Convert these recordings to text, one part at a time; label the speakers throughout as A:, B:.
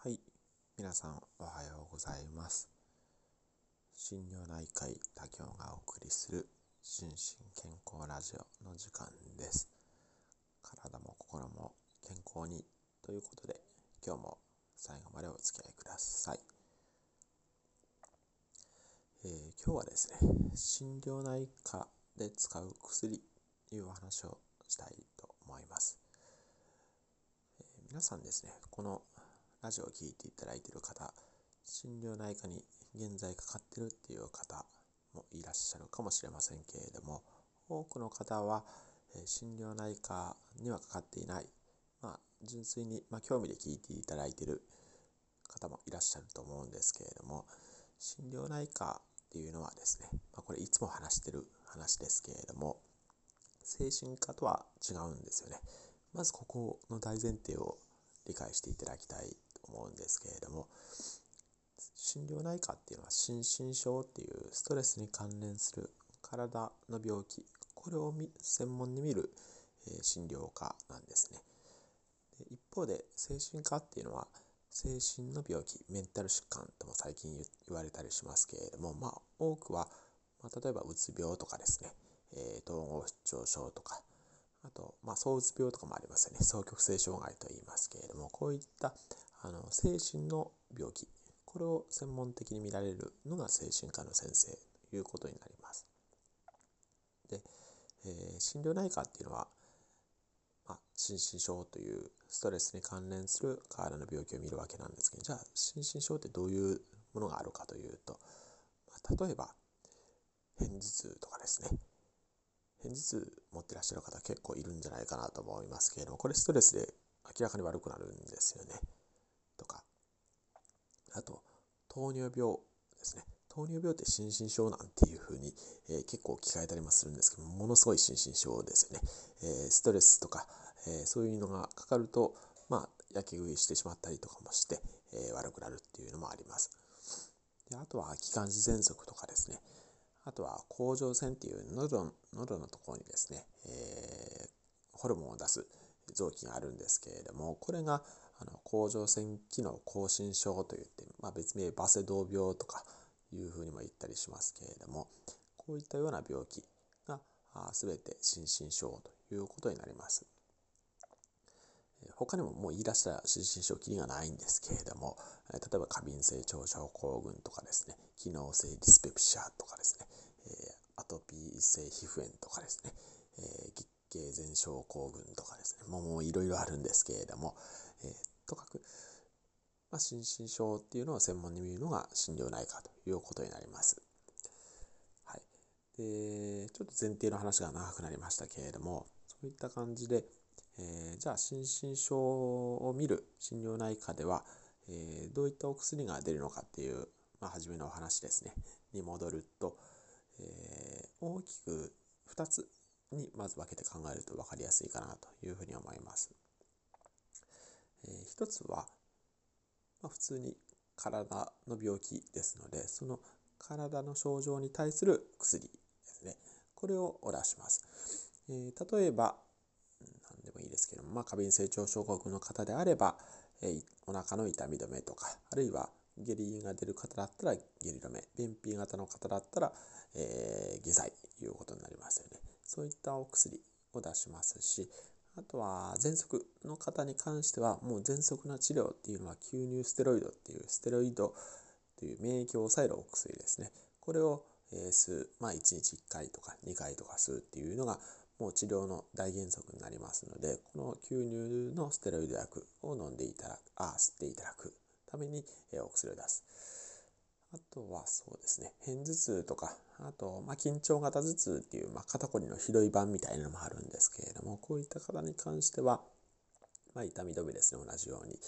A: はい、皆さんおはようございます。心療内科医多京がお送りする心身健康ラジオの時間です。体も心も健康にということで、今日も最後までお付き合いください。えー今日はですね、心療内科で使う薬というお話をしたいと思います。えー皆さんですね、このラジオを聴いていただいている方、心療内科に現在かかってるっていう方もいらっしゃるかもしれませんけれども、多くの方は、え心療内科にはかかっていない、まあ、純粋に、まあ、興味で聞いていただいている方もいらっしゃると思うんですけれども、心療内科っていうのはですね、まあ、これいつも話してる話ですけれども、精神科とは違うんですよね。まずここの大前提を理解していただきたい思うんですけれども、心療内科っていうのは心身症っていうストレスに関連する体の病気、これを専門に見る、え診療科なんですね。で一方で精神科っていうのは精神の病気、メンタル疾患とも最近言われたりしますけれども、まあ多くは、ま、例えばうつ病とかですね、え統合失調症とか、あと、まあ、躁うつ病とかもありますよね。双極性障害と言いますけれども、こういったあの精神の病気、これを専門的に見られるのが精神科の先生ということになります。で、えー心療内科っていうのは、まあ、心身症というストレスに関連する体の病気を見るわけなんですけど、じゃあ心身症ってどういうものがあるかというと、まあ、例えば、片頭痛とかですね、片頭痛持ってらっしゃる方結構いるんじゃないかなと思いますけれども、これストレスで明らかに悪くなるんですよね。とか、あと、糖尿病ですね。糖尿病って心身症なんていうふうに、えー結構聞かれたりもするんですけども、のすごい心身症ですよね。えーストレスとか、えーそういうのがかかると、まあ、やけ食いしてしまったりとかもして、え悪くなるっていうのもあります。であとは気管支喘息とかですね。あとは甲状腺っていう喉喉のところにですね、えーホルモンを出す臓器があるんですけれども、これがあの甲状腺機能亢進症といって、まあ、別名バセドウ病とかいうふうにも言ったりしますけれども、こういったような病気が全て心身症ということになります。他にももう言い出したら心身症きりがないんですけれども、例えば過敏性腸症候群とかですね、機能性ディスペプシアとかですね、アトピー性皮膚炎とかですね、えー経前症候群とかですね、もうもういろいろあるんですけれども、えーとかく、まあ、心身症っていうのを専門に見るのが心療内科ということになります。はい。で、ちょっと前提の話が長くなりましたけれども、そういった感じで、えーじゃあ心身症を見る心療内科では、えーどういったお薬が出るのかっていう、まあ、初めのお話ですね、に戻ると、えー大きく2つにまず分けて考えると分かりやすいかなというふうに思います。えー一つは、まあ、普通に体の病気ですので、その体の症状に対する薬ですね。これをお出します。えー例えば、何でもいいですけども、まあ、過敏性腸症候群の方であれば、えーお腹の痛み止めとか、あるいは下痢が出る方だったら下痢止め、便秘型の方だったら、えー下剤ということになりますよね。そういったお薬を出しますし、あとは喘息の方に関しては、もう喘息の治療っていうのは吸入ステロイドっていうステロイドという免疫を抑えるお薬ですね。これを吸う、まあ、1日1回とか2回とか吸うっていうのがもう治療の大原則になりますので、この吸入のステロイド薬を飲んでいただく、あ、吸っていただくために、お薬を出す。あとはそうですね、片頭痛とか、あと、まあ、緊張型頭痛っていう、まあ、肩こりのひどい版みたいなのもあるんですけれども、こういった方に関しては、まあ、痛み止めですね、同じように。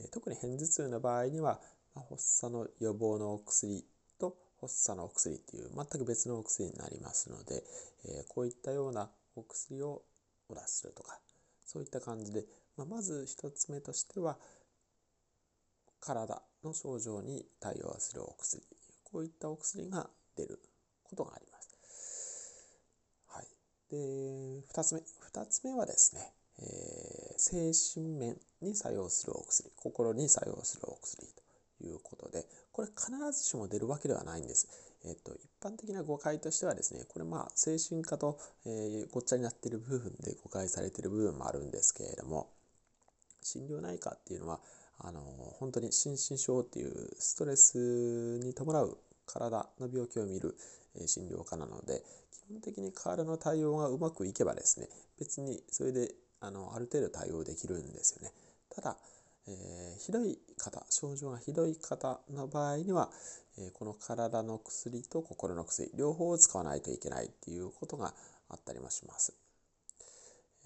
A: えー特に片頭痛の場合には、まあ、発作の予防のお薬と発作のお薬っていう全く別のお薬になりますので、えーこういったようなお薬をお出しするとか、そういった感じで、まあ、まず一つ目としては、体の症状に対応するお薬、こういったお薬が出ることがあります。はい。で、二つ目、二つ目はですね、えー、精神面に作用するお薬、心に作用するお薬ということで、これ必ずしも出るわけではないんです。えっと、一般的な誤解としてはですね、これまあ精神科と、えー、ごっちゃになっている部分で誤解されている部分もあるんですけれども、心療内科っていうのは、あの本当に心身症っていうストレスに伴う体の病気を見る診療科なので基本的に体の対応がうまくいけばですね別にそれであのある程度対応できるんですよね。ただ、えー、ひどい方症状がひどい方の場合には、えー、この体の薬と心の薬両方を使わないといけないっていうことがあったりもします、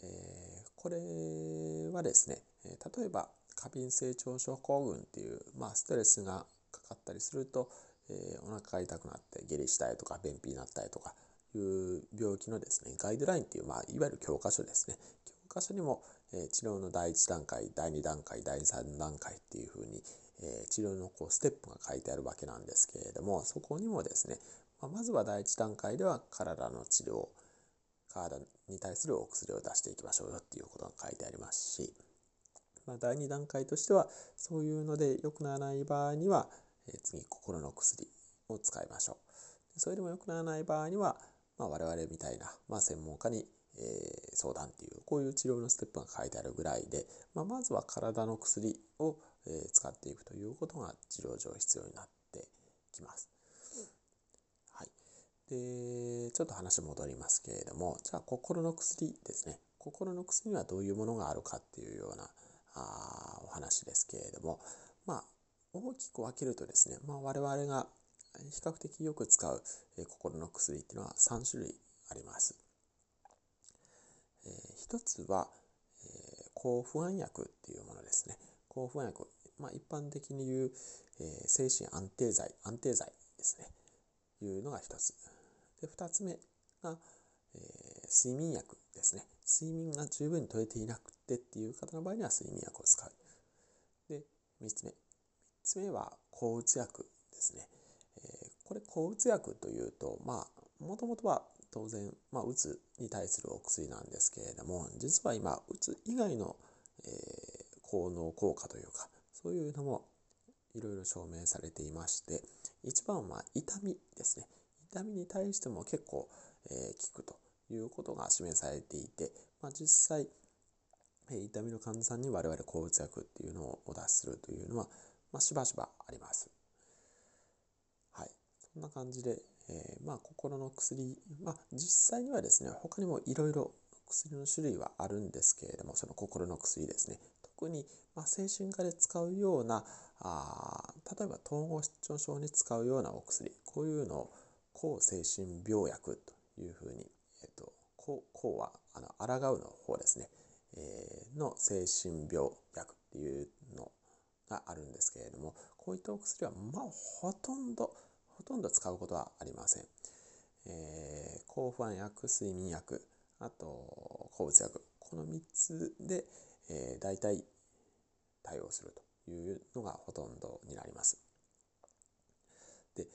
A: えー、これはですね例えば過敏性腸症候群っていう、まあ、ストレスがかかったりすると、えー、お腹が痛くなって下痢したりとか便秘になったりとかいう病気のですねガイドラインっていう、まあ、いわゆる教科書ですね。教科書にも、えー、治療の第1段階第2段階第3段階っていうふうに、えー、治療のこうステップが書いてあるわけなんですけれどもそこにもですね、まあ、まずは第1段階では体の治療体に対するお薬を出していきましょうよっていうことが書いてありますしまあ、第2段階としてはそういうので良くならない場合には、え次心の薬を使いましょう。それでも良くならない場合には、まあ、我々みたいな、まあ、専門家に、え、相談っていうこういう治療のステップが書いてあるぐらいで、ま、まずは体の薬を、え、使っていくということが治療上必要になってきます。はい、でちょっと話戻りますけれどもじゃあ心の薬ですね。心の薬にはどういうものがあるかっていうようなあお話ですけれども、まあ、大きく分けるとですね、まあ、我々が比較的よく使う、え心の薬っていうのは3種類あります。えー、一つは、えー、抗不安薬っていうものですね。抗不安薬、まあ、一般的に言う、えー、精神安定剤、安定剤ですね。いうのが一つ。で、二つ目が、えー、睡眠薬ですね。睡眠が十分に取れていなくてっていう方の場合には睡眠薬を使う。で、3つ目。3つ目は抗うつ薬ですね。えー、これ抗うつ薬というと、まあ、もともとは当然、まあ、うつに対するお薬なんですけれども、実は今、うつ以外の、えー、効能効果というか、そういうのもいろいろ証明されていまして、一番は痛みですね。痛みに対しても結構、えー、効くということが示されていて、まあ、実際、えー、痛みの患者さんに我々抗うつ薬っていうのをお出しするというのは、まあ、しばしばあります。はい。そんな感じで、えー、まあ、心の薬、まあ、実際にはですね、他にもいろいろ薬の種類はあるんですけれども、その心の薬ですね。特に、まあ、精神科で使うような、あ例えば統合失調症に使うようなお薬、こういうのを抗精神病薬というふうにえっとこうはあの抗うの方ですね、えー、の精神病薬っていうのがあるんですけれどもこういったお薬はまあほとんどほとんど使うことはありません、えー、抗不安薬睡眠薬あと抗うつ薬この3つで、えー、大体対応するというのがほとんどになります。で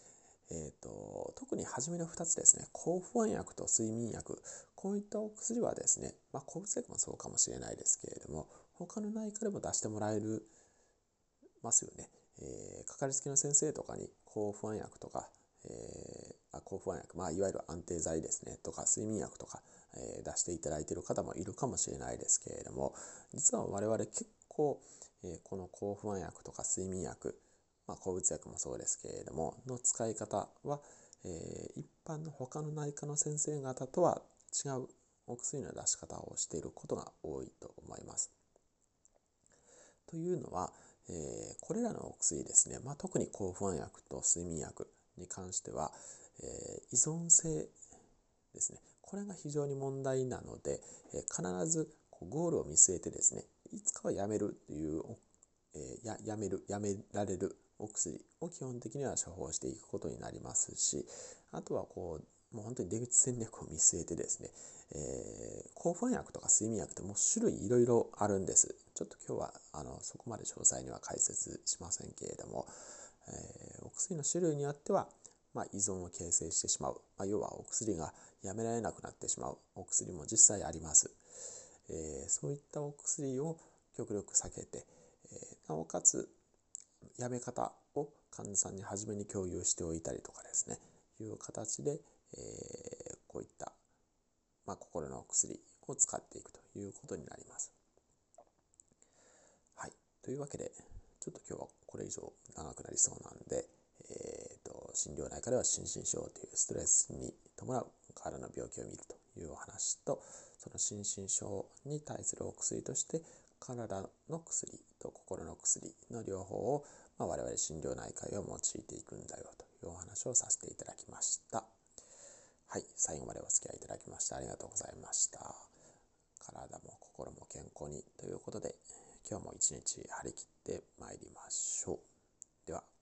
A: えーと、特に初めの2つですね、抗不安薬と睡眠薬、こういったお薬はですね、まあ、抗うつ薬もそうかもしれないですけれども、他の内科でも出してもらえるますよね。えー、かかりつけの先生とかに抗不安薬とか、えー、あ抗不安薬、まあ、いわゆる安定剤ですね、とか睡眠薬とか、えー、出していただいている方もいるかもしれないですけれども、実は我々結構、えこの抗不安薬とか睡眠薬、まあ、抗うつ薬もそうですけれども、の使い方は、えー、一般の他の内科の先生方とは違うお薬の出し方をしていることが多いと思います。というのは、えー、これらのお薬ですね、まあ、特に抗不安薬と睡眠薬に関しては、えー、依存性ですね、これが非常に問題なので、え、必ずこうゴールを見据えてですね、いつかはやめるという、えややめる、やめられるお薬を基本的には処方していくことになりますしあとはこうもう本当に出口戦略を見据えてですね、えー、抗不安薬とか睡眠薬ってもう種類いろいろあるんです。ちょっと今日はあのそこまで詳細には解説しませんけれども、えー、お薬の種類によっては、まあ、依存を形成してしまう、まあ、要はお薬がやめられなくなってしまうお薬も実際あります。えー、そういったお薬を極力避けて、なおかつやめ方を患者さんに初めに共有しておいたりとかですねいう形で、えー、こういった、まあ、心の薬を使っていくということになります。はい。というわけで、ちょっと今日はこれ以上長くなりそうなんで、えーと、心療内科では心身症というストレスに伴う体の病気を見るというお話と、その心身症に対するお薬として、体の薬と心の薬の両方を、まあ、我々心療内科医は用いていくんだよというお話をさせていただきました。はい、最後までお付き合いいただきましてありがとうございました。体も心も健康にということで、今日も一日張り切ってまいりましょう。では。